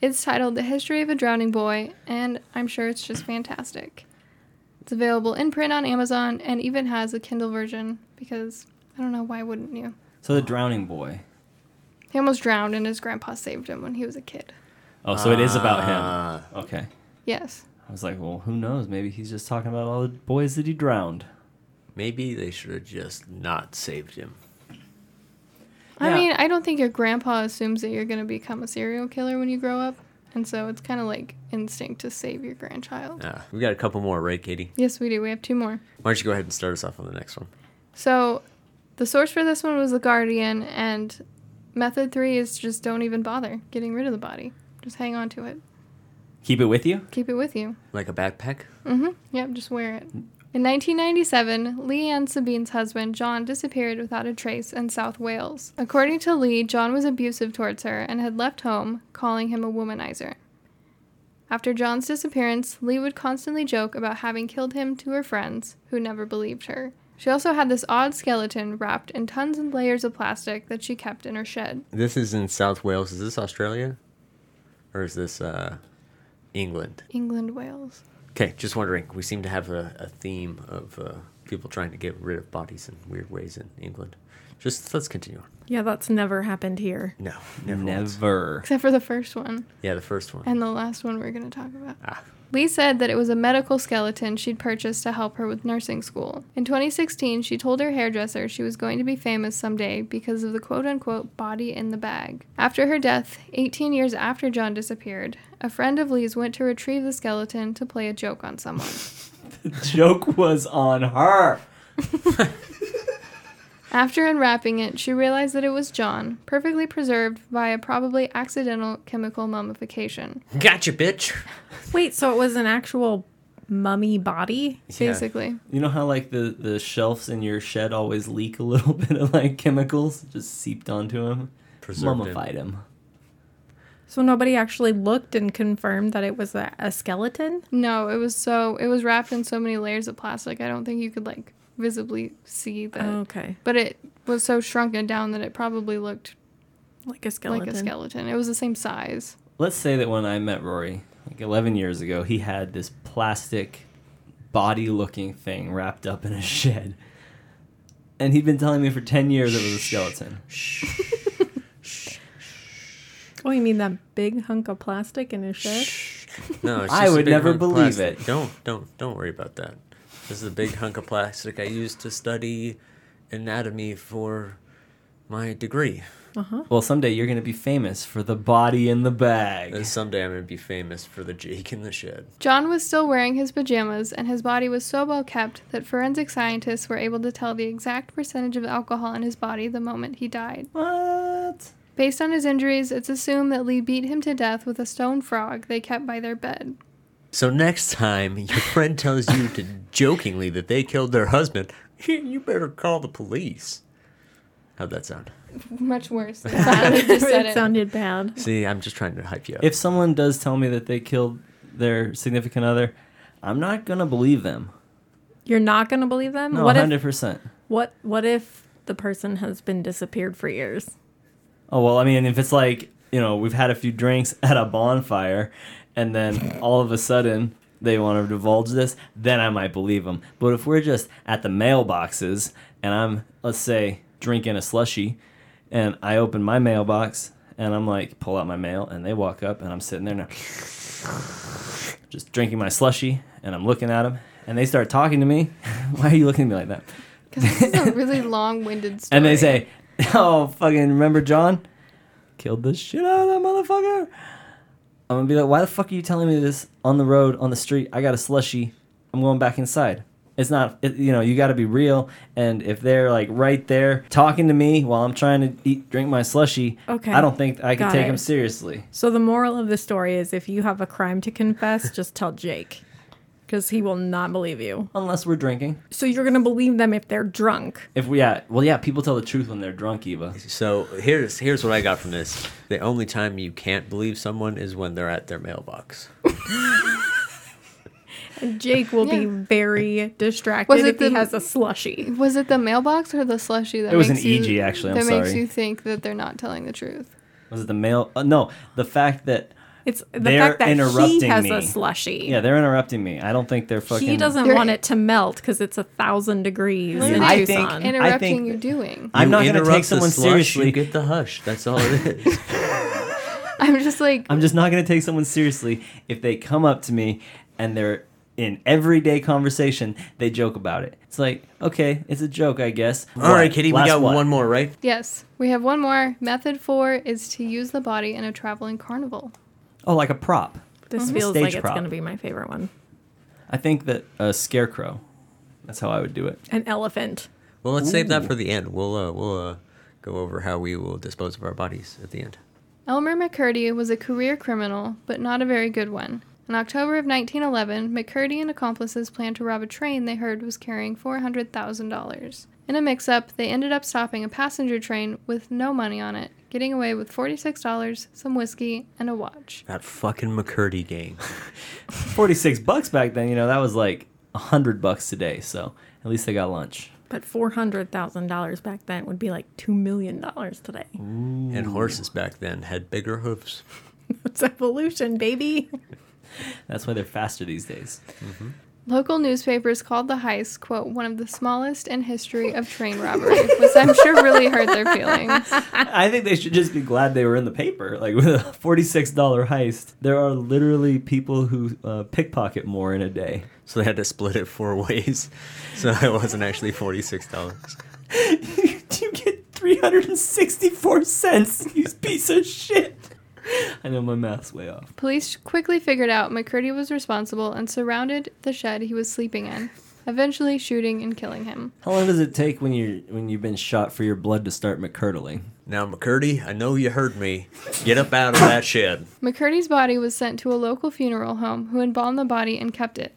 Speaker 4: It's titled The History of a Drowning Boy, and I'm sure it's just fantastic. It's available in print on Amazon and even has a Kindle version because I don't know why wouldn't you?
Speaker 2: So the drowning boy.
Speaker 4: He almost drowned and his grandpa saved him when he was a kid.
Speaker 2: Oh, so it is about
Speaker 3: Ah.
Speaker 2: him. Okay.
Speaker 4: Yes.
Speaker 2: I was like, well, who knows? Maybe he's just talking about all the boys that he drowned.
Speaker 3: Maybe they should have just not saved him.
Speaker 4: I
Speaker 2: Yeah.
Speaker 4: mean, I don't think your grandpa assumes that you're going to become a serial killer when you grow up. And so it's kind of like instinct to save your grandchild.
Speaker 3: Ah, we got a couple more, right, Katie?
Speaker 4: Yes, we do. We have two more.
Speaker 3: Why don't you go ahead and start us off on the next one?
Speaker 4: So the source for this one was The Guardian, and method three is just don't even bother getting rid of the body. Just hang on to it.
Speaker 2: Keep it with you?
Speaker 4: Keep it with you.
Speaker 3: Like a backpack?
Speaker 4: Mm-hmm. Yep, just wear it. In 1997, Lee Ann Sabine's husband, John, disappeared without a trace in South Wales. According to Lee, John was abusive towards her and had left home, calling him a womanizer. After John's disappearance, Lee would constantly joke about having killed him to her friends, who never believed her. She also had this odd skeleton wrapped in tons and layers of plastic that she kept in her shed.
Speaker 3: This is in South Wales. Is this Australia? Or is this uh, England?
Speaker 4: England, Wales.
Speaker 3: Okay, just wondering. We seem to have a, a theme of uh, people trying to get rid of bodies in weird ways in England. Just let's continue on.
Speaker 1: Yeah, that's never happened here.
Speaker 3: No, never. once.
Speaker 2: Never.
Speaker 4: Except for the first one
Speaker 3: Yeah, the first one.
Speaker 4: and the last one we're going to talk about.
Speaker 3: Ah.
Speaker 4: Lee said that it was a medical skeleton she'd purchased to help her with nursing school. In 2016, she told her hairdresser she was going to be famous someday because of the quote unquote body in the bag. After her death, 18 years after John disappeared, a friend of Lee's went to retrieve the skeleton to play a joke on someone. (laughs)
Speaker 2: The joke was on her. (laughs)
Speaker 4: After unwrapping it, she realized that it was John, perfectly preserved via probably accidental chemical mummification.
Speaker 3: Gotcha, bitch.
Speaker 1: Wait, so it was an actual mummy body?
Speaker 4: Basically.
Speaker 2: You know how like the the shelves in your shed always leak a little (laughs) bit of like chemicals just seeped onto him,
Speaker 3: Preserved him.
Speaker 2: mummified him.
Speaker 1: So nobody actually looked and confirmed that it was a, a skeleton?
Speaker 4: No, it was so it was wrapped in so many layers of plastic. I don't think you could like visibly see that.
Speaker 1: Oh, okay.
Speaker 4: But it was so shrunken down that it probably looked
Speaker 1: Like a skeleton.
Speaker 4: like a skeleton. It was the same size.
Speaker 2: Let's say that when I met Rory, like 11 years ago, he had this plastic body looking thing wrapped up in a shed. And he'd been telling me for 10 years it was a skeleton. (laughs)
Speaker 1: Oh, you mean that big hunk of plastic in his shed?
Speaker 3: No, it's
Speaker 2: I
Speaker 3: just a
Speaker 2: would
Speaker 3: big
Speaker 2: never
Speaker 3: hunk
Speaker 2: believe
Speaker 3: plastic.
Speaker 2: it.
Speaker 3: Don't, don't, don't worry about that. This is a big hunk of plastic I used to study anatomy for my degree. Uh-huh.
Speaker 2: Well, someday you're going to be famous for the body in the bag.
Speaker 3: And someday I'm gonna be famous for the Jake in the shed.
Speaker 4: John was still wearing his pajamas, and his body was so well kept that forensic scientists were able to tell the exact percentage of alcohol in his body the moment he died.
Speaker 2: What?
Speaker 4: Based on his injuries, it's assumed that Lee beat him to death with a stone frog they kept by their bed.
Speaker 3: So next time your friend tells you to jokingly that they killed their husband, (laughs) you better call the police. How'd that sound?
Speaker 4: Much worse. Than I just said
Speaker 1: it
Speaker 4: it.
Speaker 1: sounded bad.
Speaker 3: See, I'm just trying to hype you up.
Speaker 2: If someone does tell me that they killed their significant other, I'm not going to believe them.
Speaker 1: You're not going to believe them?
Speaker 2: No, 100%.
Speaker 1: what what if the person has been disappeared for years?
Speaker 2: Oh well, I mean, if it's like you know we've had a few drinks at a bonfire, and then all of a sudden they want to divulge this, then I might believe them. But if we're just at the mailboxes and I'm let's say drinking a slushy, and I open my mailbox and I'm like pull out my mail, and they walk up and I'm sitting there now, just drinking my slushy, and I'm looking at them, and they start talking to me. (laughs) Why are you looking at me like that?
Speaker 4: Because this is a really (laughs) long-winded story.
Speaker 2: And they say, (laughs) "Oh, fucking remember John? Killed the shit out of that motherfucker." I'm gonna be like, "Why the fuck are you telling me this on the road, on the street? I got a slushy. I'm going back inside." It's not, it, you know, you got to be real. And if they're like right there talking to me while I'm trying to eat, drink my slushy,
Speaker 1: Okay.
Speaker 2: I don't think I can
Speaker 1: Got
Speaker 2: take
Speaker 1: it.
Speaker 2: them seriously.
Speaker 1: So the moral of the story is if you have a crime to confess, just tell Jake. Because he will not believe you.
Speaker 2: Unless we're drinking.
Speaker 1: So you're going to believe them if they're drunk.
Speaker 2: If we, yeah, well, yeah, people tell the truth when they're drunk, Eva.
Speaker 3: so here's here's what I got from this. The only time you can't believe someone is when they're at their mailbox.
Speaker 1: And Jake will be very distracted
Speaker 4: Was it
Speaker 1: if he
Speaker 4: the-
Speaker 1: has a slushy.
Speaker 4: Was it the mailbox or the slushy that
Speaker 2: It was
Speaker 4: makes
Speaker 2: an
Speaker 4: you,
Speaker 2: EG, actually, I'm
Speaker 4: that makes
Speaker 2: sorry.
Speaker 4: you think that they're not telling the truth?
Speaker 2: Was it the mail? Uh, no, the fact that,
Speaker 1: It's the
Speaker 2: They're
Speaker 1: fact that he
Speaker 2: interrupting
Speaker 1: has
Speaker 2: me.
Speaker 1: a slushy.
Speaker 2: yeah, they're interrupting me. I don't think they're fucking.
Speaker 1: he doesn't
Speaker 4: They're-
Speaker 1: want it to melt because it's a thousand degrees
Speaker 4: What
Speaker 1: in
Speaker 4: are they
Speaker 2: think-
Speaker 1: Tucson.
Speaker 4: Interrupting
Speaker 2: think-
Speaker 4: you doing.
Speaker 2: I'm
Speaker 3: You
Speaker 2: not going to
Speaker 3: interrupt
Speaker 2: take someone
Speaker 3: slush,
Speaker 2: seriously.
Speaker 3: You get the hush. That's all it is. (laughs)
Speaker 4: I'm just like,
Speaker 2: I'm just not going to take someone seriously if they come up to me and they're in everyday conversation, they joke about it. It's like, okay, it's a joke, I guess.
Speaker 3: all right,
Speaker 2: What?
Speaker 3: Kitty, we got
Speaker 2: what?
Speaker 3: one more, right?
Speaker 4: yes, we have one more. Method four is to use the body in a traveling carnival.
Speaker 2: Oh, like a prop.
Speaker 1: this feels
Speaker 2: Stage
Speaker 1: like it's
Speaker 2: prop.
Speaker 1: going to be my favorite one.
Speaker 2: I think that a scarecrow. That's how I would do it.
Speaker 1: An elephant.
Speaker 3: Well, let's save that for the end. We'll uh, we'll uh, go over how we will dispose of our bodies at the end.
Speaker 4: Elmer McCurdy was a career criminal, but not a very good one. In October of 1911, McCurdy and accomplices planned to rob a train they heard was carrying $400,000. In a mix up, they ended up stopping a passenger train with no money on it, getting away with $46, some whiskey, and a watch.
Speaker 3: That fucking McCurdy gang. (laughs)
Speaker 2: 46 bucks back then, you know, that was like 100 bucks today. So at least they got lunch.
Speaker 1: But four hundred thousand dollars back then would be like two million dollars today.
Speaker 3: And horses back then had bigger hooves. (laughs)
Speaker 1: It's evolution, baby. (laughs)
Speaker 2: That's why they're faster these days. Mm-hmm.
Speaker 4: Local newspapers called the heist, quote, one of the smallest in history of train robbery, which I'm sure really hurt their feelings.
Speaker 2: I think they should just be glad they were in the paper. Like with a $46 heist, there are literally people who uh, pickpocket more in a day.
Speaker 3: So they had to split it four (laughs) ways. So it wasn't actually $46. (laughs)
Speaker 2: you get 364 cents, you piece of shit. (laughs) I know my math's way off.
Speaker 4: Police quickly figured out McCurdy was responsible and surrounded the shed he was sleeping in, eventually shooting and killing him.
Speaker 2: How long does it take when you when you've been shot for your blood to start McCurdling?
Speaker 3: Now, McCurdy, I know you heard me. Get up out of that shed.
Speaker 4: McCurdy's body was sent to a local funeral home who embalmed the body and kept it.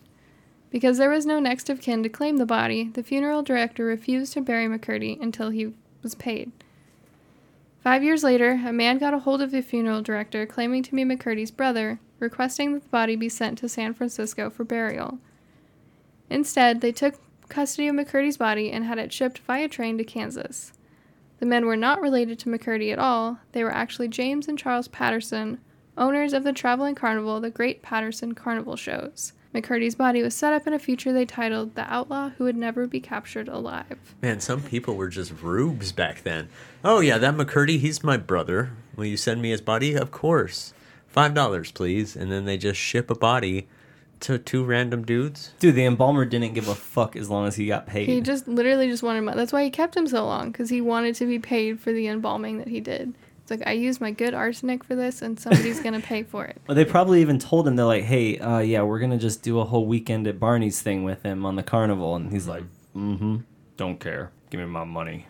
Speaker 4: Because there was no next of kin to claim the body, the funeral director refused to bury McCurdy until he was paid. Five years later, a man got a hold of the funeral director claiming to be McCurdy's brother, requesting that the body be sent to San Francisco for burial. Instead, they took custody of McCurdy's body and had it shipped via train to Kansas. The men were not related to McCurdy at all, they were actually James and Charles Patterson, owners of the traveling carnival, the Great Patterson Carnival Shows. McCurdy's body was set up in a feature they titled The Outlaw Who Would Never Be Captured Alive.
Speaker 3: Man, some people were just rubes back then. Oh, yeah, that McCurdy, he's my brother. Will you send me his body? Of course. Five dollars, please. And then they just ship a body to two random dudes.
Speaker 2: Dude, the embalmer didn't give a fuck as long as he got paid.
Speaker 4: He just literally just wanted money. That's why he kept him so long, because he wanted to be paid for the embalming that he did. It's like, I used my good arsenic for this, and somebody's going to pay for it. (laughs)
Speaker 2: Well, they probably even told him they're like, "Hey, uh, yeah, we're gonna just do a whole weekend at Barney's thing with him on the carnival," and he's like, "Mm-hmm, don't care. Give me my money."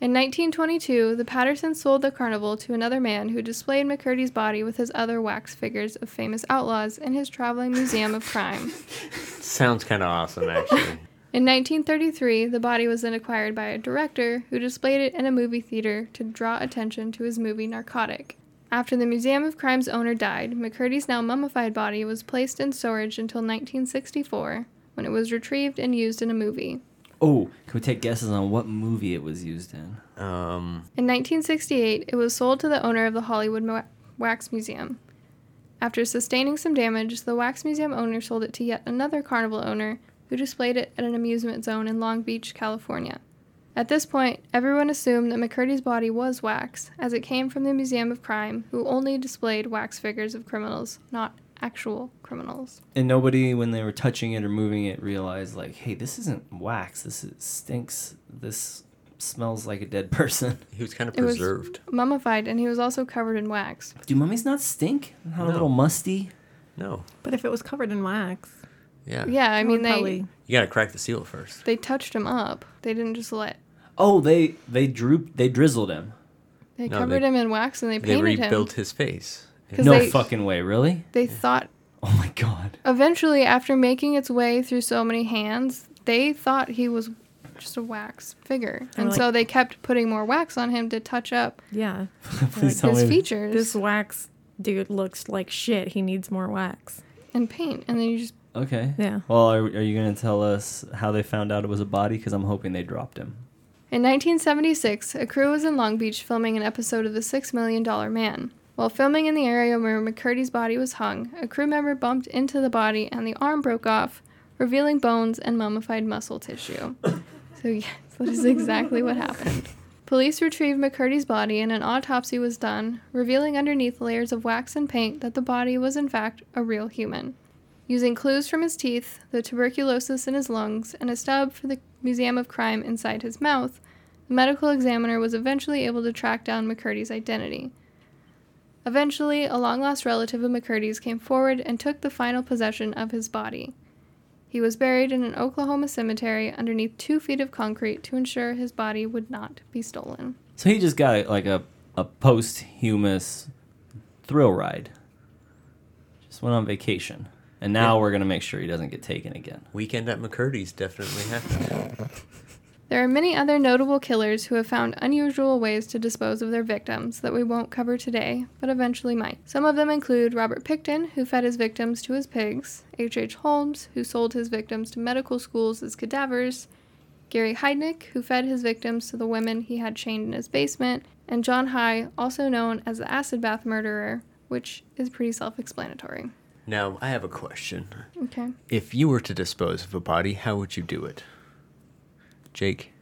Speaker 4: In 1922, the Pattersons sold the carnival to another man who displayed McCurdy's body with his other wax figures of famous outlaws in his traveling museum of crime. (laughs)
Speaker 3: Sounds kind of awesome, actually.
Speaker 4: In 1933, the body was then acquired by a director who displayed it in a movie theater to draw attention to his movie Narcotic. After the Museum of Crime's owner died, McCurdy's now mummified body was placed in storage until 1964, when it was retrieved and used in a movie.
Speaker 2: Oh, can we take guesses on what movie it was used in?
Speaker 3: um,
Speaker 4: In 1968, it was sold to the owner of the Hollywood Mo- Wax Museum. After sustaining some damage, the Wax Museum owner sold it to yet another carnival owner who displayed it at an amusement zone in Long Beach, California. At this point, everyone assumed that McCurdy's body was wax, as it came from the Museum of Crime, who only displayed wax figures of criminals, not actual criminals.
Speaker 2: And nobody, when they were touching it or moving it, realized like, "Hey, this isn't wax. This is, stinks. This smells like a dead person." (laughs)
Speaker 3: he was kind of
Speaker 4: It was-
Speaker 3: preserved.
Speaker 4: Mummified, and he was also covered in wax.
Speaker 2: Do mummies not stink? Not a little musty?
Speaker 3: No.
Speaker 1: But if it was covered in wax,
Speaker 3: Yeah.
Speaker 4: Yeah, I mean, they,
Speaker 1: probably-
Speaker 3: You gotta crack the seal first.
Speaker 4: they touched him up. They didn't just let.
Speaker 2: Oh, they they drooped. They drizzled him.
Speaker 4: They
Speaker 3: No,
Speaker 4: covered
Speaker 3: they-
Speaker 4: him in wax and they painted him.
Speaker 3: They rebuilt
Speaker 4: him.
Speaker 3: his face.
Speaker 4: 'Cause
Speaker 2: No
Speaker 4: they-
Speaker 2: fucking way. Really?
Speaker 4: They thought
Speaker 2: Oh my god.
Speaker 4: Eventually, after making its way through so many hands, they thought he was just a wax figure. And
Speaker 1: like-
Speaker 4: so they kept putting more wax on him to touch up
Speaker 1: yeah, (laughs)
Speaker 2: Please tell
Speaker 4: his
Speaker 2: me.
Speaker 4: features
Speaker 1: this wax dude looks like shit. He needs more wax.
Speaker 4: and paint. And then you just,
Speaker 2: Okay.
Speaker 1: Yeah.
Speaker 2: Well, are, are you going to tell us how they found out it was a body? Because I'm hoping they dropped him.
Speaker 4: in 1976, a crew was in Long Beach filming an episode of The Six Million Dollar Man. While filming in the area where McCurdy's body was hung, a crew member bumped into the body and the arm broke off, revealing bones and mummified muscle tissue. (coughs) so, yes, that is exactly what happened. Police retrieved McCurdy's body and an autopsy was done, revealing underneath layers of wax and paint that the body was in fact a real human. Using clues from his teeth, the tuberculosis in his lungs, and a stub for the Museum of Crime inside his mouth, the medical examiner was eventually able to track down McCurdy's identity. Eventually, a long lost relative of McCurdy's came forward and took the final possession of his body. He was buried in an Oklahoma cemetery underneath two feet of concrete to ensure his body would not be stolen.
Speaker 2: So he just got like a, a posthumous thrill ride. Just went on vacation. And now we're gonna make sure he doesn't get taken again.
Speaker 3: Weekend at McCurdy's definitely happened.
Speaker 4: There are many other notable killers who have found unusual ways to dispose of their victims that we won't cover today, but eventually might. Some of them include Robert Pickton, who fed his victims to his pigs, H.H. H. Holmes, who sold his victims to medical schools as cadavers, Gary Heidnik, who fed his victims to the women he had chained in his basement, and John High, also known as the acid bath murderer, which is pretty self explanatory.
Speaker 3: Now, I have a question.
Speaker 4: Okay.
Speaker 3: If you were to dispose of a body, how would you do it? Jake?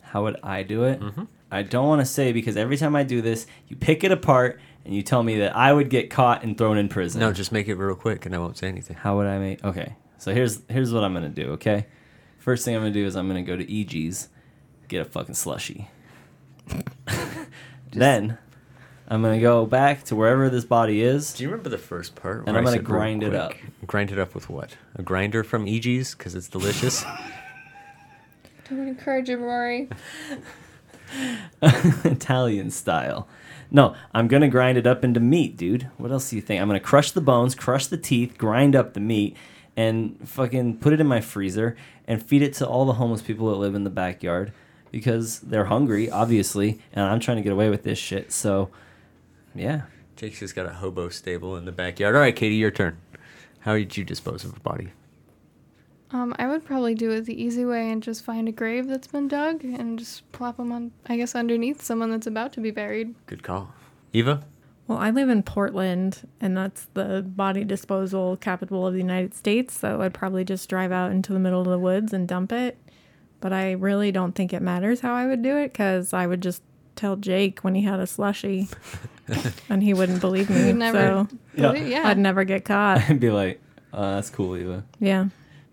Speaker 2: How would I do it? Mm-hmm. I don't want to say because every time I do this, you pick it apart and you tell me that I would get caught and thrown in prison.
Speaker 3: No, just make it real quick and I won't say anything.
Speaker 2: How would I make? Okay, so here's here's what I'm gonna do. Okay, first thing I'm gonna do is I'm gonna go to EG's, get a fucking slushy. (laughs) (laughs) then I'm gonna go back to wherever this body is.
Speaker 3: Do you remember the first part?
Speaker 2: And I'm gonna grind it up.
Speaker 3: Grind it up with what? A grinder from EG's because it's delicious. (laughs)
Speaker 4: Don't encourage him, Rory. (laughs)
Speaker 2: Italian style. No, I'm gonna grind it up into meat, dude. What else do you think? I'm gonna crush the bones, crush the teeth, grind up the meat, and fucking put it in my freezer and feed it to all the homeless people that live in the backyard because they're hungry, obviously, and I'm trying to get away with this shit. So, yeah.
Speaker 3: Jake's just got a hobo stable in the backyard. All right, Katie, your turn. How would you dispose of a body?
Speaker 4: Um, I would probably do it the easy way and just find a grave that's been dug and just plop them on, I guess, underneath someone that's about to be buried.
Speaker 3: Good call. Eva?
Speaker 1: Well, I live in Portland, and that's the body disposal capital of the United States. So I'd probably just drive out into the middle of the woods and dump it. But I really don't think it matters how I would do it because I would just tell Jake when he had a slushy, (laughs) (laughs) and he wouldn't believe me.
Speaker 4: You'd never,
Speaker 1: So
Speaker 2: Yeah.
Speaker 4: yeah. yeah.
Speaker 1: I'd never get caught. (laughs)
Speaker 2: I'd be like, uh, "That's cool, Eva.
Speaker 1: Yeah.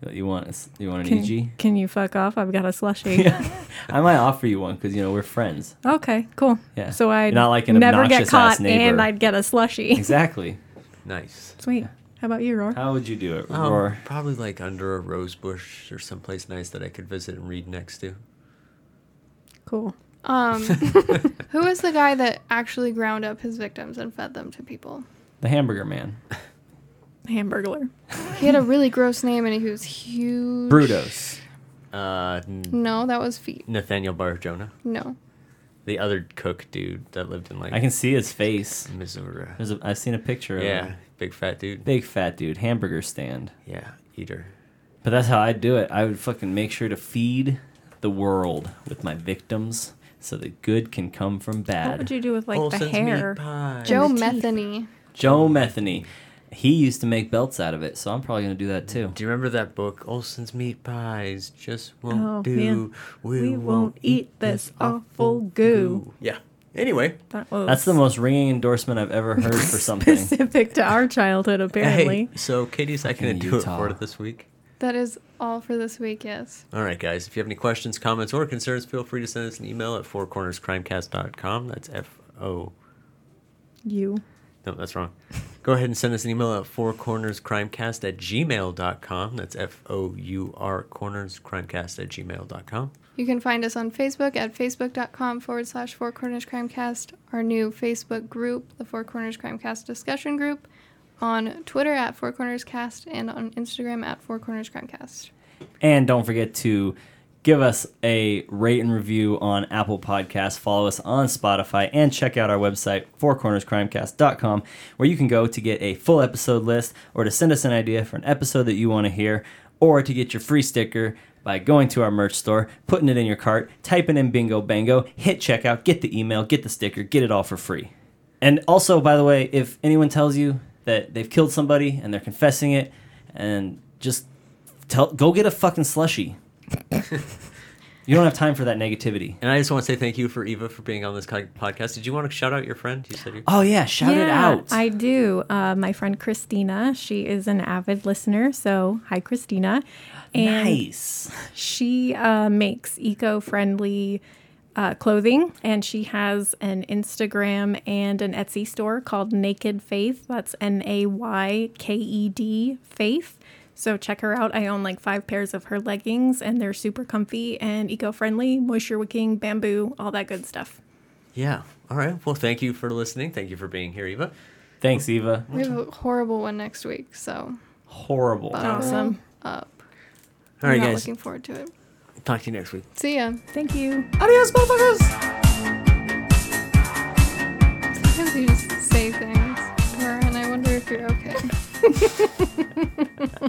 Speaker 2: You want you want an
Speaker 1: Can,
Speaker 2: EG?
Speaker 1: can you fuck off? I've got a slushy.
Speaker 2: Yeah. (laughs) I might offer you one because you know we're friends.
Speaker 1: Okay, cool.
Speaker 2: Yeah.
Speaker 1: So I'd
Speaker 2: Not like an
Speaker 1: never get
Speaker 2: obnoxious-ass
Speaker 1: caught
Speaker 2: neighbor.
Speaker 1: and I'd get a slushy.
Speaker 2: Exactly.
Speaker 3: Nice.
Speaker 1: Sweet. How about you, Roar?
Speaker 2: How would you do it,
Speaker 3: Um,
Speaker 2: Roar?
Speaker 3: probably like under a rose bush or someplace nice that I could visit and read next to.
Speaker 1: Cool.
Speaker 4: Um, (laughs) (laughs) who is the guy that actually ground up his victims and fed them to people?
Speaker 2: The Hamburger Man.
Speaker 1: Hamburglar.
Speaker 4: He had a really gross name and he was huge.
Speaker 2: Brutus.
Speaker 3: Uh, N-
Speaker 4: No, that was feet.
Speaker 3: Nathaniel Bar Jonah,
Speaker 4: No.
Speaker 3: the other cook dude that lived in like
Speaker 2: I can see his face.
Speaker 3: Missouri.
Speaker 2: There's a, I've seen a picture of
Speaker 3: Yeah,
Speaker 2: him.
Speaker 3: big fat dude.
Speaker 2: Big fat dude, hamburger stand.
Speaker 3: Yeah, eater.
Speaker 2: But that's how I'd do it. I would fucking make sure to feed the world with my victims so that good can come from bad.
Speaker 1: What would you do with like the hair?
Speaker 4: Joe
Speaker 1: the.
Speaker 4: Metheny.
Speaker 2: Joe Metheny. He used to make belts out of it, so I'm probably going to do that too.
Speaker 3: Do you remember that book, Olson's Meat Pies Just Won't
Speaker 1: Oh,
Speaker 3: Do?
Speaker 1: yeah. We won't eat this awful goo.
Speaker 3: Yeah. Anyway,
Speaker 1: That was
Speaker 2: That's the most ringing endorsement I've ever heard for (laughs) something.
Speaker 1: specific to our childhood, apparently.
Speaker 3: hey, so Katie's not going to do it for it this week.
Speaker 4: That is all for this week, yes.
Speaker 3: All right, guys. If you have any questions, comments, or concerns, feel free to send us an email at fourcornerscrimecast.com. That's F O.
Speaker 1: You.
Speaker 3: No, that's wrong. (laughs) Go ahead and send us an email at fourcornerscrimecast at gmail.com. That's F O U R cornerscrimecast at gmail.com.
Speaker 4: You can find us on Facebook at facebook.com forward slash Four Corners Crimecast, our new Facebook group, the Four Corners Crimecast discussion group, on Twitter at Four Corners Cast, and on Instagram at Four Corners Crimecast.
Speaker 2: And don't forget to give us a rate and review on Apple Podcasts, follow us on Spotify, and check out our website, fourcornerscrimecast.com, where you can go to get a full episode list or to send us an idea for an episode that you want to hear, or to get your free sticker by going to our merch store, putting it in your cart, typing in bingo bango, hit checkout, get the email, get the sticker, get it all for free. And also, by the way, if anyone tells you that they've killed somebody and they're confessing it, and just tell, go get a fucking slushy. (laughs) you don't have time for that negativity.
Speaker 3: And I just want to say thank you for Eva for being on this podcast. Did you want to shout out your friend? You said you.
Speaker 2: Oh yeah, shout it out.
Speaker 1: I do. Uh, my friend Christina, she is an avid listener. So, hi, Christina. And
Speaker 2: nice.
Speaker 1: she uh, makes eco friendly uh, clothing and she has an Instagram and an Etsy store called Nayked Faith. That's N A Y K E D Faith. So check her out. I own like five pairs of her leggings and they're super comfy and eco friendly, moisture wicking, bamboo, all that good stuff.
Speaker 3: Yeah. All right. Well, thank you for listening. Thank you for being here, Eva.
Speaker 2: Thanks, Eva.
Speaker 4: We have a horrible one next week, so
Speaker 2: Horrible.
Speaker 4: buckle
Speaker 1: Awesome.
Speaker 4: up.
Speaker 3: All right,
Speaker 4: I'm not
Speaker 3: guys.
Speaker 4: looking forward to it.
Speaker 3: Talk to you next week.
Speaker 4: See ya.
Speaker 1: Thank you.
Speaker 2: Adios, motherfuckers.
Speaker 4: Sometimes you just say things, Laura, and I wonder if you're okay. (laughs)